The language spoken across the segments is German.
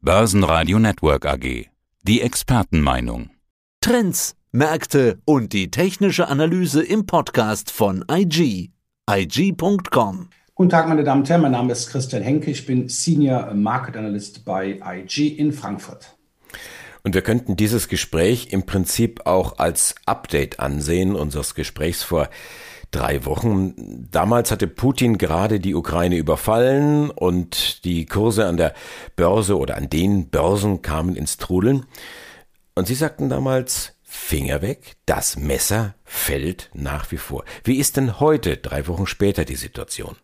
Börsenradio Network AG. Die Expertenmeinung. Trends, Märkte und die technische Analyse im Podcast von IG. IG.com. Guten Tag, meine Damen und Herren. Mein Name ist Christian Henke. Ich bin Senior Market Analyst bei IG in Frankfurt. Und wir könnten dieses Gespräch im Prinzip auch als Update ansehen, unseres Gesprächs vor drei Wochen. Damals hatte Putin gerade die Ukraine überfallen und die Kurse an der Börse oder an den Börsen kamen ins Trudeln. Und Sie sagten damals, Finger weg, das Messer fällt nach wie vor. Wie ist denn heute, drei Wochen später, die Situation?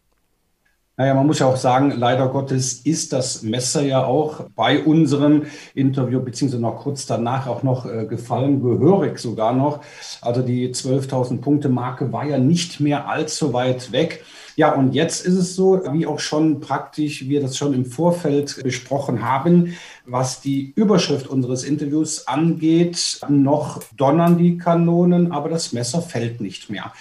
Naja, man muss ja auch sagen, leider Gottes ist das Messer ja auch bei unserem Interview, beziehungsweise noch kurz danach auch noch äh, gefallen, gehörig sogar noch. Also die 12.000 Punkte Marke war ja nicht mehr allzu weit weg. Ja, und jetzt ist es so, wie auch schon praktisch wir das schon im Vorfeld besprochen haben, was die Überschrift unseres Interviews angeht, noch donnern die Kanonen, aber das Messer fällt nicht mehr.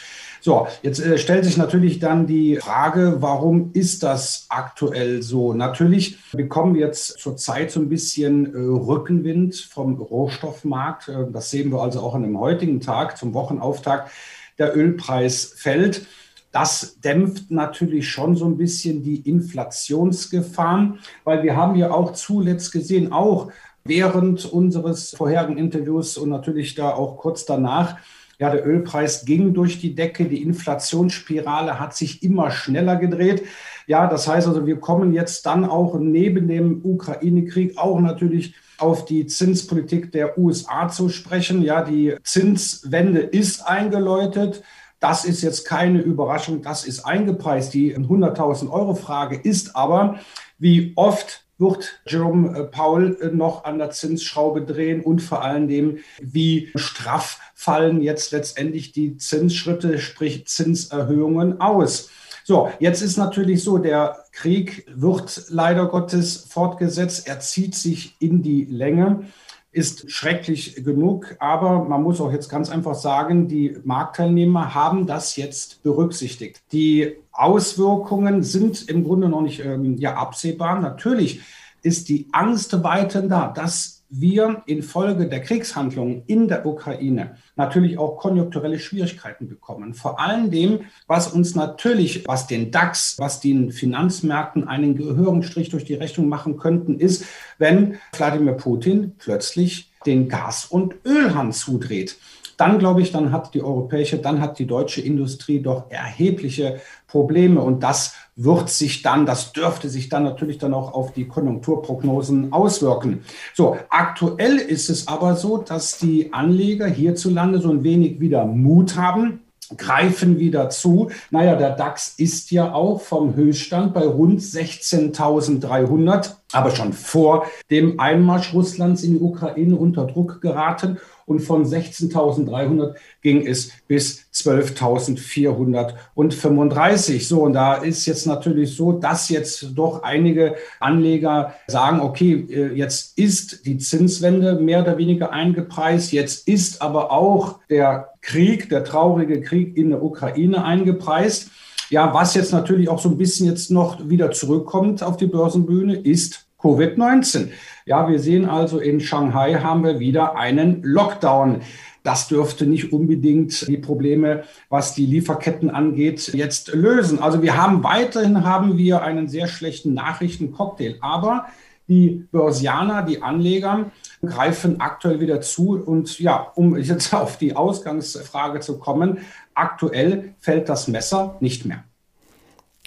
So, jetzt äh, stellt sich natürlich dann die Frage, warum ist das aktuell so? Natürlich bekommen wir jetzt zurzeit so ein bisschen äh, Rückenwind vom Rohstoffmarkt. Äh, das sehen wir also auch an dem heutigen Tag zum Wochenauftakt. Der Ölpreis fällt. Das dämpft natürlich schon so ein bisschen die Inflationsgefahr, weil wir haben ja auch zuletzt gesehen, auch während unseres vorherigen Interviews und natürlich da auch kurz danach, ja, der Ölpreis ging durch die Decke, die Inflationsspirale hat sich immer schneller gedreht. Ja, das heißt also, wir kommen jetzt dann auch neben dem Ukraine-Krieg auch natürlich auf die Zinspolitik der USA zu sprechen. Ja, die Zinswende ist eingeläutet. Das ist jetzt keine Überraschung, das ist eingepreist. Die 100.000 Euro Frage ist aber, wie oft wird Jerome äh, Paul äh, noch an der Zinsschraube drehen und vor allen Dingen, wie straff fallen jetzt letztendlich die Zinsschritte, sprich Zinserhöhungen aus. So, jetzt ist natürlich so, der Krieg wird leider Gottes fortgesetzt. Er zieht sich in die Länge ist schrecklich genug. Aber man muss auch jetzt ganz einfach sagen, die Marktteilnehmer haben das jetzt berücksichtigt. Die Auswirkungen sind im Grunde noch nicht ähm, ja, absehbar. Natürlich ist die Angst weiterhin da, dass wir infolge der Kriegshandlungen in der Ukraine natürlich auch konjunkturelle Schwierigkeiten bekommen. Vor allem dem, was uns natürlich, was den DAX, was den Finanzmärkten einen gehörigen Strich durch die Rechnung machen könnten, ist, wenn Wladimir Putin plötzlich den Gas- und Ölhahn zudreht dann glaube ich, dann hat die europäische, dann hat die deutsche Industrie doch erhebliche Probleme und das wird sich dann, das dürfte sich dann natürlich dann auch auf die Konjunkturprognosen auswirken. So, aktuell ist es aber so, dass die Anleger hierzulande so ein wenig wieder Mut haben, greifen wieder zu. Naja, der DAX ist ja auch vom Höchststand bei rund 16.300, aber schon vor dem Einmarsch Russlands in die Ukraine unter Druck geraten und von 16.300 ging es bis 12.435. So, und da ist jetzt natürlich so, dass jetzt doch einige Anleger sagen, okay, äh, jetzt ist die Zinswende mehr oder weniger eingepreist, jetzt ist aber auch der Krieg, der traurige Krieg in der Ukraine eingepreist. Ja, was jetzt natürlich auch so ein bisschen jetzt noch wieder zurückkommt auf die Börsenbühne, ist Covid-19. Ja, wir sehen also in Shanghai haben wir wieder einen Lockdown. Das dürfte nicht unbedingt die Probleme, was die Lieferketten angeht, jetzt lösen. Also wir haben weiterhin haben wir einen sehr schlechten Nachrichtencocktail. Aber die Börsianer, die Anleger greifen aktuell wieder zu. Und ja, um jetzt auf die Ausgangsfrage zu kommen, aktuell fällt das Messer nicht mehr.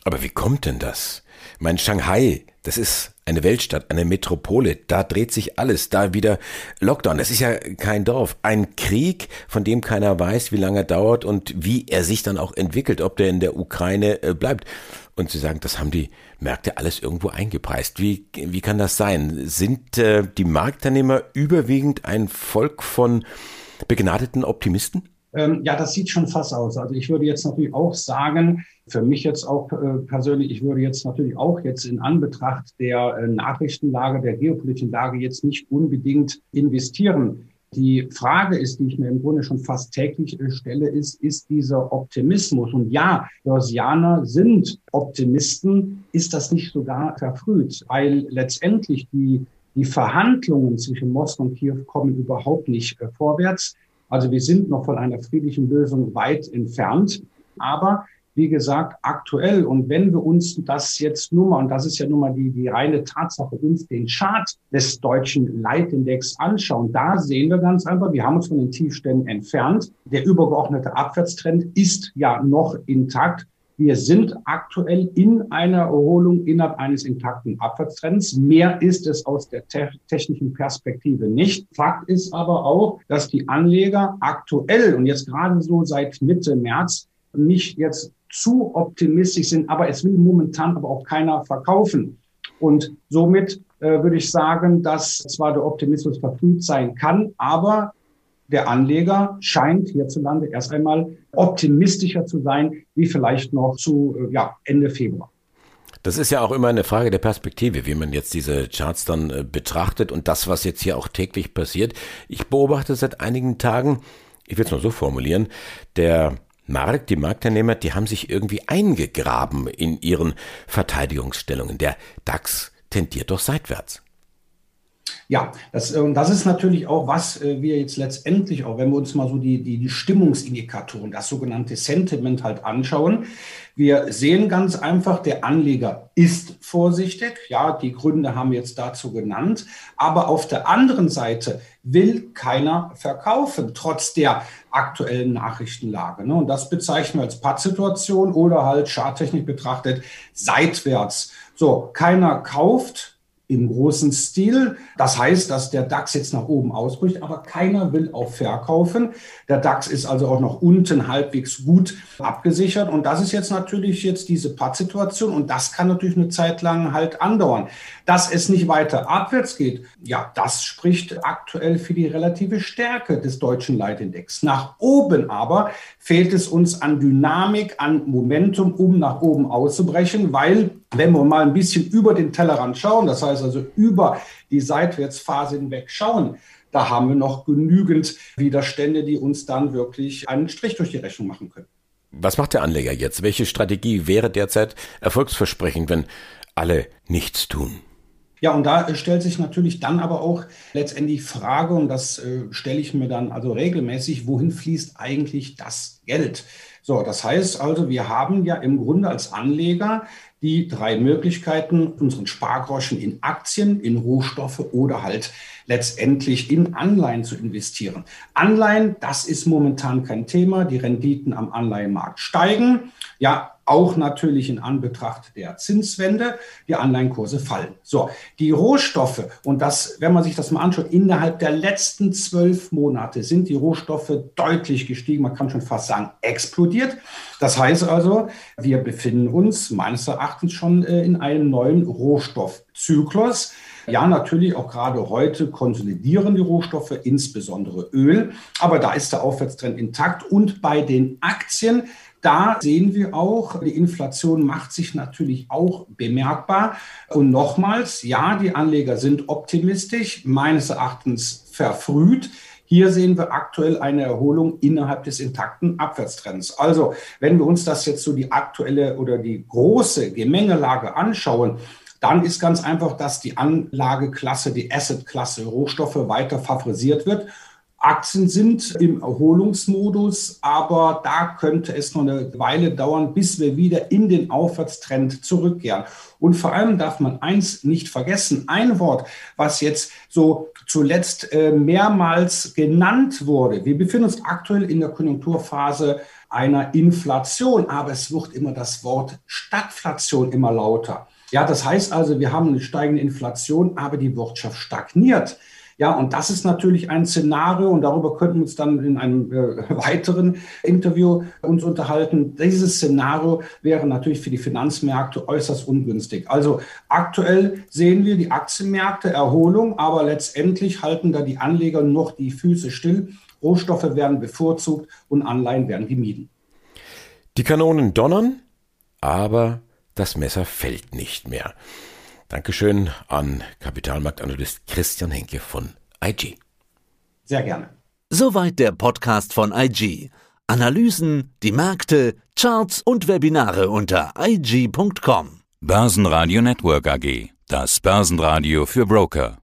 Aber wie kommt denn das? Mein Shanghai, das ist eine Weltstadt, eine Metropole, da dreht sich alles, da wieder Lockdown. Das ist ja kein Dorf. Ein Krieg, von dem keiner weiß, wie lange er dauert und wie er sich dann auch entwickelt, ob der in der Ukraine äh, bleibt. Und Sie sagen, das haben die Märkte alles irgendwo eingepreist. Wie, wie kann das sein? Sind äh, die Marktteilnehmer überwiegend ein Volk von begnadeten Optimisten? Ähm, ja, das sieht schon fast aus. Also ich würde jetzt natürlich auch sagen, für mich jetzt auch äh, persönlich, ich würde jetzt natürlich auch jetzt in Anbetracht der äh, Nachrichtenlage, der geopolitischen Lage jetzt nicht unbedingt investieren. Die Frage ist, die ich mir im Grunde schon fast täglich äh, stelle, ist, ist dieser Optimismus? Und ja, Börsianer sind Optimisten. Ist das nicht sogar verfrüht? Weil letztendlich die Die Verhandlungen zwischen Moskau und Kiew kommen überhaupt nicht äh, vorwärts. Also wir sind noch von einer friedlichen Lösung weit entfernt. Aber wie gesagt, aktuell. Und wenn wir uns das jetzt nur mal, und das ist ja nun mal die, die reine Tatsache, uns den Chart des deutschen Leitindex anschauen, da sehen wir ganz einfach, wir haben uns von den Tiefständen entfernt. Der übergeordnete Abwärtstrend ist ja noch intakt. Wir sind aktuell in einer Erholung innerhalb eines intakten Abwärtstrends. Mehr ist es aus der te technischen Perspektive nicht. Fakt ist aber auch, dass die Anleger aktuell und jetzt gerade so seit Mitte März nicht jetzt zu optimistisch sind, aber es will momentan aber auch keiner verkaufen. Und somit äh, würde ich sagen, dass zwar der Optimismus verfrüht sein kann, aber der Anleger scheint hierzulande erst einmal optimistischer zu sein, wie vielleicht noch zu äh, ja, Ende Februar. Das ist ja auch immer eine Frage der Perspektive, wie man jetzt diese Charts dann äh, betrachtet und das, was jetzt hier auch täglich passiert. Ich beobachte seit einigen Tagen, ich will es mal so formulieren, der Markt, die Marktteilnehmer, die haben sich irgendwie eingegraben in ihren Verteidigungsstellungen. Der DAX tendiert doch seitwärts. Ja, das, und das ist natürlich auch, was äh, wir jetzt letztendlich auch, wenn wir uns mal so die, die, die Stimmungsindikatoren, das sogenannte Sentiment halt anschauen. Wir sehen ganz einfach, der Anleger ist vorsichtig. Ja, die Gründe haben wir jetzt dazu genannt. Aber auf der anderen Seite will keiner verkaufen, trotz der aktuellen Nachrichtenlage. Ne? Und das bezeichnen wir als Pattsituation oder halt charttechnisch betrachtet seitwärts. So, keiner kauft, im großen Stil. Das heißt, dass der DAX jetzt nach oben ausbricht, aber keiner will auch verkaufen. Der DAX ist also auch noch unten halbwegs gut abgesichert. Und das ist jetzt natürlich jetzt diese Pattsituation und das kann natürlich eine Zeit lang halt andauern. Dass es nicht weiter abwärts geht, ja, das spricht aktuell für die relative Stärke des deutschen Leitindex. Nach oben aber fehlt es uns an Dynamik, an Momentum, um nach oben auszubrechen, weil wenn wir mal ein bisschen über den Tellerrand schauen, das heißt also über die Seitwärtsphase hinweg schauen, da haben wir noch genügend Widerstände, die uns dann wirklich einen Strich durch die Rechnung machen können. Was macht der Anleger jetzt? Welche Strategie wäre derzeit erfolgsversprechend, wenn alle nichts tun? Ja, und da stellt sich natürlich dann aber auch letztendlich Frage, und das äh, stelle ich mir dann also regelmäßig, wohin fließt eigentlich das Geld? So, das heißt also, wir haben ja im Grunde als Anleger die drei Möglichkeiten, unseren Spargroschen in Aktien, in Rohstoffe oder halt letztendlich in Anleihen zu investieren. Anleihen, das ist momentan kein Thema. Die Renditen am Anleihenmarkt steigen. Ja, auch natürlich in Anbetracht der Zinswende, die Anleihenkurse fallen. So, die Rohstoffe, und das, wenn man sich das mal anschaut, innerhalb der letzten zwölf Monate sind die Rohstoffe deutlich gestiegen, man kann schon fast sagen, explodiert. Das heißt also, wir befinden uns meines Erachtens schon äh, in einem neuen Rohstoffzyklus. Ja, natürlich auch gerade heute konsolidieren die Rohstoffe, insbesondere Öl. Aber da ist der Aufwärtstrend intakt. Und bei den Aktien, da sehen wir auch, die Inflation macht sich natürlich auch bemerkbar. Und nochmals, ja, die Anleger sind optimistisch, meines Erachtens verfrüht. Hier sehen wir aktuell eine Erholung innerhalb des intakten Abwärtstrends. Also, wenn wir uns das jetzt so die aktuelle oder die große Gemengelage anschauen, dann ist ganz einfach, dass die Anlageklasse, die Assetklasse Rohstoffe weiter favorisiert wird. Aktien sind im Erholungsmodus, aber da könnte es noch eine Weile dauern, bis wir wieder in den Aufwärtstrend zurückkehren. Und vor allem darf man eins nicht vergessen, ein Wort, was jetzt so zuletzt äh, mehrmals genannt wurde. Wir befinden uns aktuell in der Konjunkturphase einer Inflation, aber es wird immer das Wort Stagflation immer lauter. Ja, das heißt also, wir haben eine steigende Inflation, aber die Wirtschaft stagniert. Ja, und das ist natürlich ein Szenario und darüber könnten wir uns dann in einem äh, weiteren Interview uns unterhalten. Dieses Szenario wäre natürlich für die Finanzmärkte äußerst ungünstig. Also aktuell sehen wir die Aktienmärkte Erholung, aber letztendlich halten da die Anleger noch die Füße still. Rohstoffe werden bevorzugt und Anleihen werden gemieden. Die Kanonen donnern, aber das Messer fällt nicht mehr. Dankeschön an Kapitalmarktanalyst Christian Henke von IG. Sehr gerne. Soweit der Podcast von IG. Analysen, die Märkte, Charts und Webinare unter IG.com. Börsenradio Network AG. Das Börsenradio für Broker.